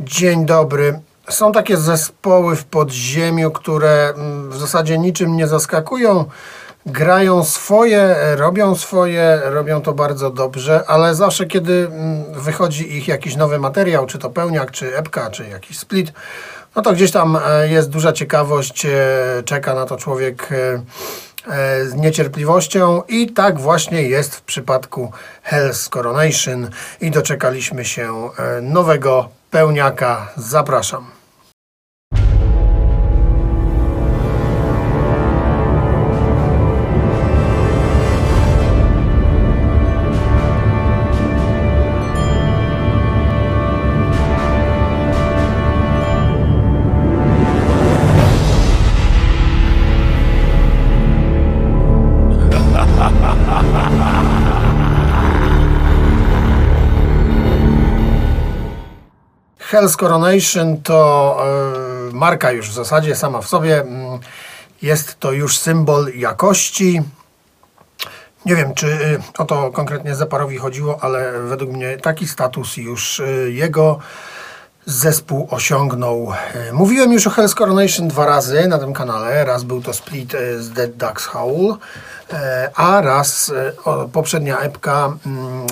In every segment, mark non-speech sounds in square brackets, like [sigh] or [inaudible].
Dzień dobry. Są takie zespoły w podziemiu, które mm, w zasadzie niczym nie zaskakują. Grają swoje, robią swoje, robią to bardzo dobrze, ale zawsze kiedy mm, wychodzi ich jakiś nowy materiał, czy to pełniak, czy epka, czy jakiś split, no to gdzieś tam e, jest duża ciekawość, e, czeka na to człowiek e, z niecierpliwością i tak właśnie jest w przypadku Hell's Coronation i doczekaliśmy się e, nowego pełniaka. Zapraszam. Hell's Coronation to e, marka już w zasadzie sama w sobie. Mm, Jest to już symbol jakości. Nie wiem, czy y, o to konkretnie Zeparowi chodziło, ale według mnie taki status już y, jego zespół osiągnął. E, Mówiłem już o Hell's Coronation dwa razy na tym kanale. Raz był to split e, z Dead Ducks Howl, a raz poprzednia epka mm,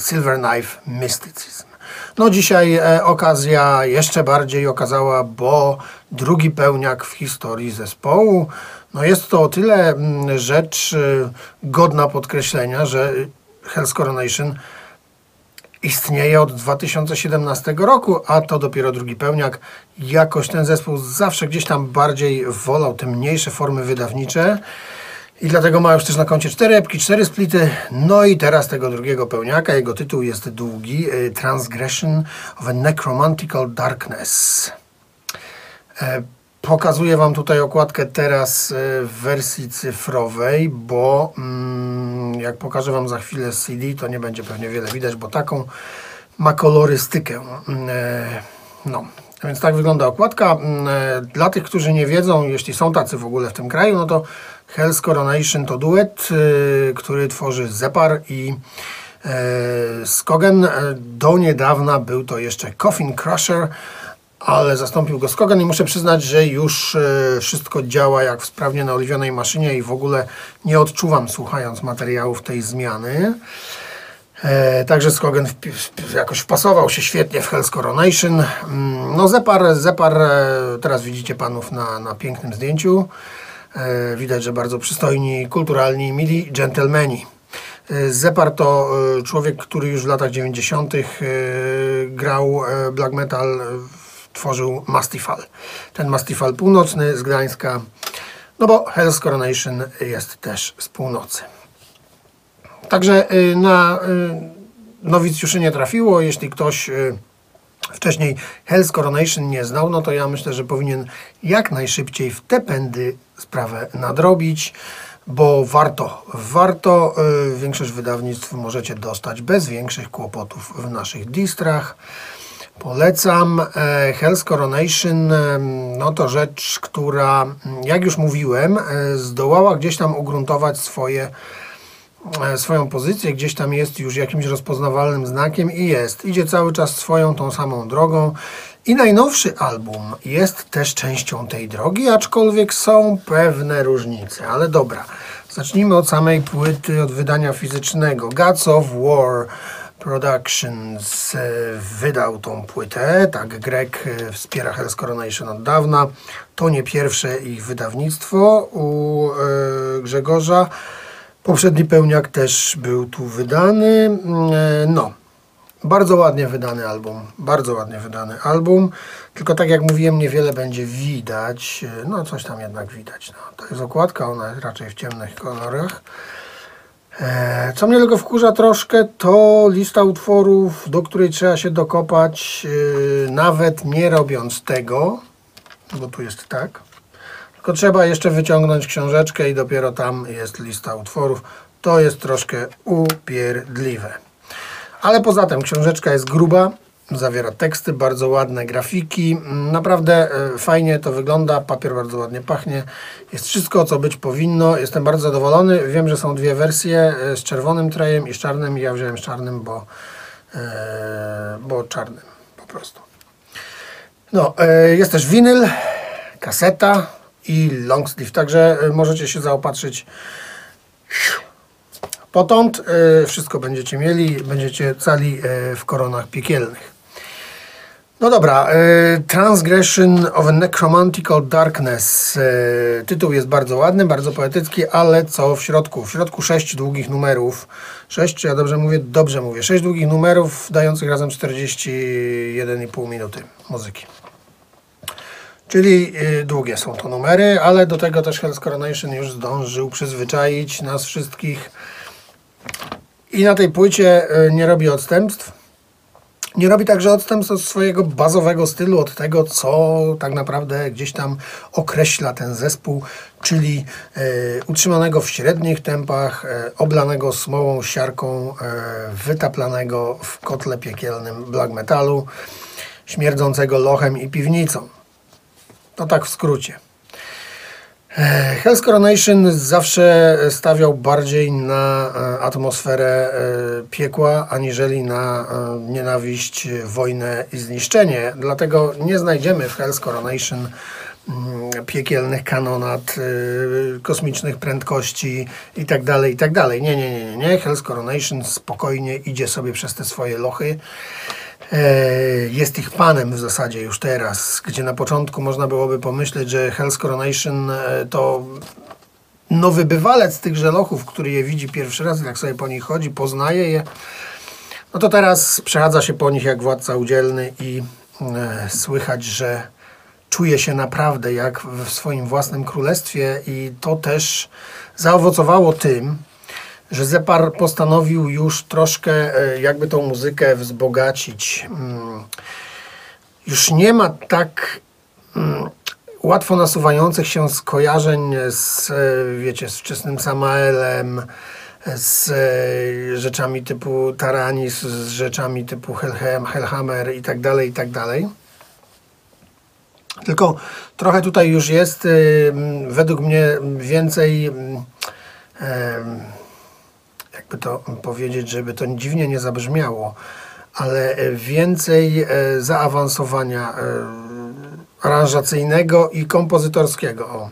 Silver Knife Mysticism. No dzisiaj e, okazja jeszcze bardziej okazała, bo drugi pełniak w historii zespołu. No jest to o tyle mm, rzecz e, godna podkreślenia, że Hell's Coronation istnieje od 2017 roku, a to dopiero drugi pełniak. Jakoś ten zespół zawsze gdzieś tam bardziej wolał te mniejsze formy wydawnicze. I dlatego ma już też na koncie cztery epki, cztery splity. No i teraz tego drugiego pełniaka. Jego tytuł jest długi. y, Transgression of a Necromantical Darkness. E, Pokazuję Wam tutaj okładkę teraz e, w wersji cyfrowej, bo mm, jak pokażę Wam za chwilę CD, to nie będzie pewnie wiele widać, bo taką ma kolorystykę. Mm, e, No, więc tak wygląda okładka. Mm, e, Dla tych, którzy nie wiedzą, jeśli są tacy w ogóle w tym kraju, no to Hell's Coronation to duet, y, który tworzy Zepar i e, Skogen. E, Do niedawna był to jeszcze Coffin Crusher, ale zastąpił go Skogen i muszę przyznać, że już wszystko działa jak w sprawnie naoliwionej maszynie i w ogóle nie odczuwam słuchając materiałów tej zmiany. E, także Skogen jakoś wpasował się świetnie w Hell's Coronation. Mm, No Zepar, Zepar e, teraz widzicie panów na, na pięknym zdjęciu. E, Widać, że bardzo przystojni, kulturalni, mili dżentelmeni. Zepar to człowiek, który już w latach 90. e, grał black metal, tworzył Mastifal. Ten Mastifal północny z Gdańska, no bo Hell's Coronation jest też z północy. Także y, na y, nowicjuszy nie trafiło. Jeśli ktoś y, wcześniej Hell's Coronation nie znał, no to ja myślę, że powinien jak najszybciej w te pędy sprawę nadrobić, bo warto, warto. Większość wydawnictw możecie dostać bez większych kłopotów w naszych distrach. Polecam. E, Hell's Coronation em, no to rzecz, która, mm, jak już mówiłem, e, zdołała gdzieś tam ugruntować swoje e, swoją pozycję, gdzieś tam jest już jakimś rozpoznawalnym znakiem i jest. Idzie cały czas swoją tą samą drogą. I najnowszy album jest też częścią tej drogi, aczkolwiek są pewne różnice. Ale dobra, zacznijmy od samej płyty, od wydania fizycznego. Gods of War Productions e, wydał tą płytę. Tak, Greg e, wspiera Hell's Coronation od dawna. To nie pierwsze ich wydawnictwo u e, Grzegorza. Poprzedni pełniak też był tu wydany. Mm, e, No, bardzo ładnie wydany album. Bardzo ładnie wydany album. Tylko tak jak mówiłem, niewiele będzie widać. E, No, coś tam jednak widać. No, to jest okładka, ona jest raczej w ciemnych kolorach. E, Co mnie tylko wkurza troszkę, to lista utworów, do której trzeba się dokopać, nawet nie robiąc tego, bo tu jest tak. Tylko trzeba jeszcze wyciągnąć książeczkę i dopiero tam jest lista utworów. To jest troszkę upierdliwe. Ale poza tym książeczka jest gruba, zawiera teksty, bardzo ładne grafiki. Naprawdę e, fajnie to wygląda, papier bardzo ładnie pachnie. Jest wszystko, co być powinno. Jestem bardzo zadowolony. Wiem, że są dwie wersje e, z czerwonym trejem i z czarnym. Ja wziąłem z czarnym, bo, e, bo czarnym po prostu. No, jest też winyl, kaseta i long sleeve, także e, możecie się zaopatrzyć potąd. E, wszystko będziecie mieli, będziecie cali e, w koronach piekielnych. No dobra, Transgression of a Necromantical Darkness. Tytuł jest bardzo ładny, bardzo poetycki, ale co w środku? W środku sześć długich numerów. Sześć, czy ja dobrze mówię? Dobrze mówię. Sześć długich numerów, dających razem 41,5 minuty muzyki. Czyli y, długie są to numery, ale do tego też Hell's Coronation już zdążył przyzwyczaić nas wszystkich. I na tej płycie y, nie robi odstępstw. Nie robi także odstępstw od swojego bazowego stylu, od tego, co tak naprawdę gdzieś tam określa ten zespół, czyli e, utrzymanego w średnich tempach, oblanego smołą, siarką, wytaplanego w kotle piekielnym black metalu, śmierdzącego lochem i piwnicą. To tak w skrócie. E, Hell's Coronation zawsze stawiał bardziej na e, atmosferę e, piekła, aniżeli na nienawiść, wojnę i zniszczenie. Dlatego nie znajdziemy w Hell's Coronation mm, piekielnych kanonat, kosmicznych prędkości i tak dalej, i tak nie, nie, nie, nie. Hell's Coronation spokojnie idzie sobie przez te swoje lochy. E, Jest ich panem w zasadzie już teraz, gdzie na początku można byłoby pomyśleć, że Hell's Coronation e, to nowy bywalec tychże lochów, który je widzi pierwszy raz, jak sobie po nich chodzi, poznaje je. No to teraz przechadza się po nich jak władca udzielny i e, słychać, że czuje się naprawdę jak w swoim własnym królestwie i to też zaowocowało tym, że Zepar postanowił już troszkę e, jakby tą muzykę wzbogacić. Mm, Już nie ma tak mm, łatwo nasuwających się skojarzeń z, e, wiecie, z wczesnym Samaelem, z e, rzeczami typu Taranis, z rzeczami typu Hellhem, Hellhammer i tak dalej, i tak dalej. Tylko trochę tutaj już jest według mnie więcej, jakby to powiedzieć, żeby to dziwnie nie zabrzmiało, ale e, więcej e, zaawansowania e, aranżacyjnego i kompozytorskiego. O.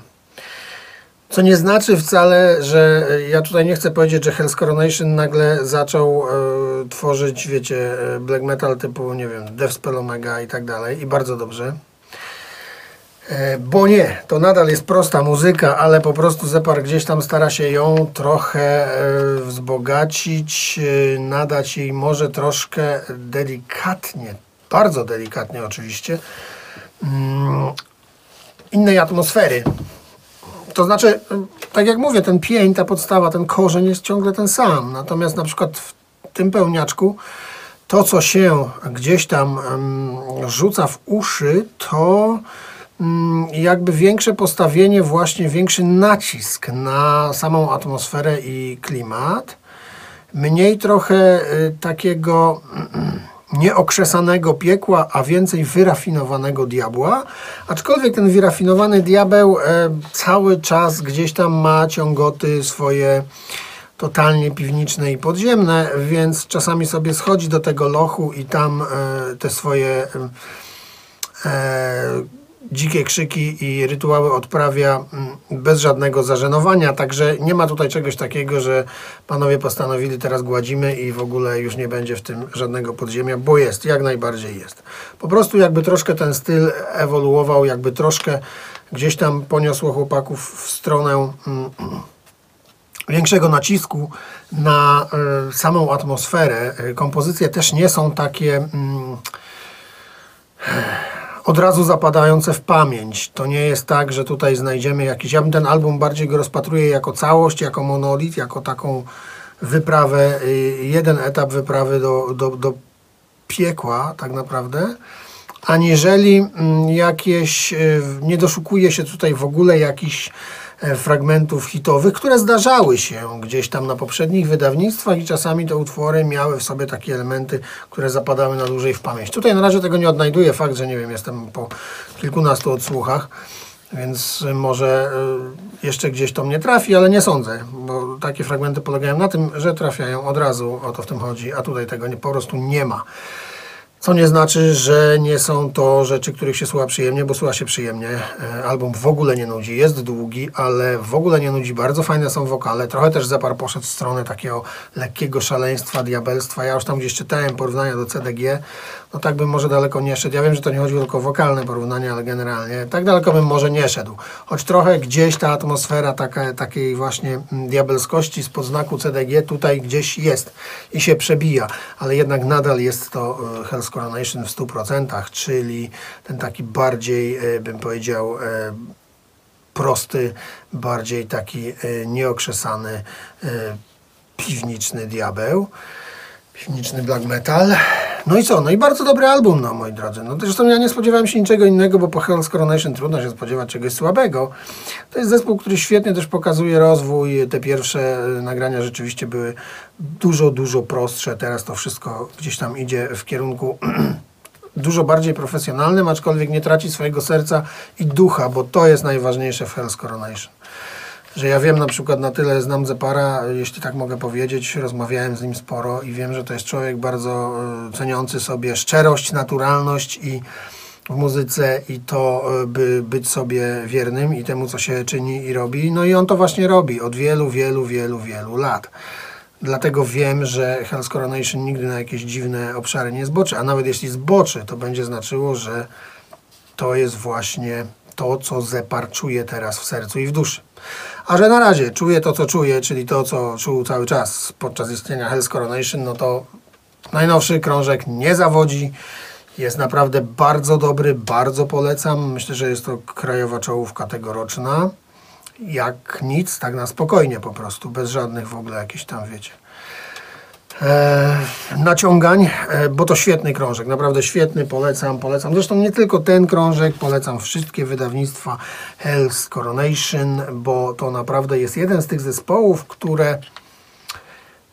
Co nie znaczy wcale, że ja tutaj nie chcę powiedzieć, że Hell's Coronation nagle zaczął e, tworzyć, wiecie, black metal typu, nie wiem, Deathspell Omega i tak dalej i bardzo dobrze. E, Bo nie, to nadal jest prosta muzyka, ale po prostu Zepar gdzieś tam stara się ją trochę e, wzbogacić, e, nadać jej może troszkę delikatnie, bardzo delikatnie oczywiście, mm, innej atmosfery. To znaczy, tak jak mówię, ten pień, ta podstawa, ten korzeń jest ciągle ten sam. Natomiast na przykład w tym pełniaczku to, co się gdzieś tam em, rzuca w uszy, to mm, jakby większe postawienie, właśnie większy nacisk na samą atmosferę i klimat. Mniej trochę y, takiego mm, nieokrzesanego piekła, a więcej wyrafinowanego diabła. Aczkolwiek ten wyrafinowany diabeł e, cały czas gdzieś tam ma ciągoty swoje totalnie piwniczne i podziemne, więc czasami sobie schodzi do tego lochu i tam e, te swoje e, dzikie krzyki i rytuały odprawia mm, bez żadnego zażenowania, także nie ma tutaj czegoś takiego, że panowie postanowili teraz gładzimy i w ogóle już nie będzie w tym żadnego podziemia, bo jest, jak najbardziej jest. Po prostu jakby troszkę ten styl ewoluował, jakby troszkę gdzieś tam poniosło chłopaków w stronę mm, [clears throat] większego nacisku na e, samą atmosferę. E, Kompozycje też nie są takie mm, od razu zapadające w pamięć. To nie jest tak, że tutaj znajdziemy jakiś. Ja bym ten album bardziej go rozpatruję jako całość, jako monolit, jako taką wyprawę, y, jeden etap wyprawy do, do, do piekła, tak naprawdę. Aniżeli mm, jakieś, y, nie doszukuje się tutaj w ogóle jakichś fragmentów hitowych, które zdarzały się gdzieś tam na poprzednich wydawnictwach i czasami te utwory miały w sobie takie elementy, które zapadały na dłużej w pamięć. Tutaj na razie tego nie odnajduję, fakt, że nie wiem, jestem po kilkunastu odsłuchach, więc może y, jeszcze gdzieś to mnie trafi, ale nie sądzę, bo takie fragmenty polegają na tym, że trafiają od razu, o to w tym chodzi, a tutaj tego nie, po prostu nie ma. Co nie znaczy, że nie są to rzeczy, których się słucha przyjemnie, bo słucha się przyjemnie. E, Album w ogóle nie nudzi, jest długi, ale w ogóle nie nudzi. Bardzo fajne są wokale. Trochę też Zepar poszedł w stronę takiego lekkiego szaleństwa, diabelstwa. Ja już tam gdzieś czytałem porównania do CDG. No tak bym może daleko nie szedł. Ja wiem, że to nie chodzi tylko o wokalne porównania, ale generalnie tak daleko bym może nie szedł. Choć trochę gdzieś ta atmosfera taka, takiej właśnie mm, diabelskości spod znaku CDG tutaj gdzieś jest i się przebija, ale jednak nadal jest to e, Hell's Coronation w 100%, czyli ten taki bardziej, e, bym powiedział, e, prosty, bardziej taki e, nieokrzesany, piwniczny diabeł, piwniczny black metal. No i co? No i bardzo dobry album, no moi drodzy. No zresztą ja nie spodziewałem się niczego innego, bo po Hell's Coronation trudno się spodziewać czegoś słabego. To jest zespół, który świetnie też pokazuje rozwój. Te pierwsze e, nagrania rzeczywiście były dużo, dużo prostsze. Teraz to wszystko gdzieś tam idzie w kierunku [clears throat] dużo bardziej profesjonalnym, aczkolwiek nie traci swojego serca i ducha, bo to jest najważniejsze w Hell's Coronation. Że ja wiem na przykład na tyle znam Zepara, jeśli tak mogę powiedzieć, rozmawiałem z nim sporo i wiem, że to jest człowiek bardzo e, ceniący sobie szczerość, naturalność i w muzyce i to, e, by być sobie wiernym i temu, co się czyni i robi. No i on to właśnie robi od wielu, wielu, wielu, wielu lat. Dlatego wiem, że Hell's Coronation nigdy na jakieś dziwne obszary nie zboczy, a nawet jeśli zboczy, to będzie znaczyło, że to jest właśnie to, co Zepar czuje teraz w sercu i w duszy. A że na razie czuje to, co czuje, czyli to, co czuł cały czas podczas istnienia Hell's Coronation, no to najnowszy krążek nie zawodzi. Jest naprawdę bardzo dobry, bardzo polecam. Myślę, że jest to krajowa czołówka tegoroczna. Jak nic, tak na spokojnie po prostu, bez żadnych w ogóle jakichś tam, wiecie, naciągań, e, bo to świetny krążek, naprawdę świetny, polecam, polecam. Zresztą nie tylko ten krążek, polecam wszystkie wydawnictwa Hell's Coronation, bo to naprawdę jest jeden z tych zespołów, które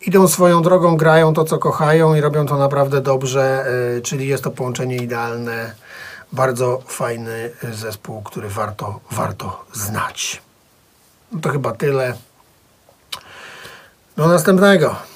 idą swoją drogą, grają to, co kochają i robią to naprawdę dobrze, e, czyli jest to połączenie idealne. Bardzo fajny zespół, który warto, warto znać. No to chyba tyle. Do następnego.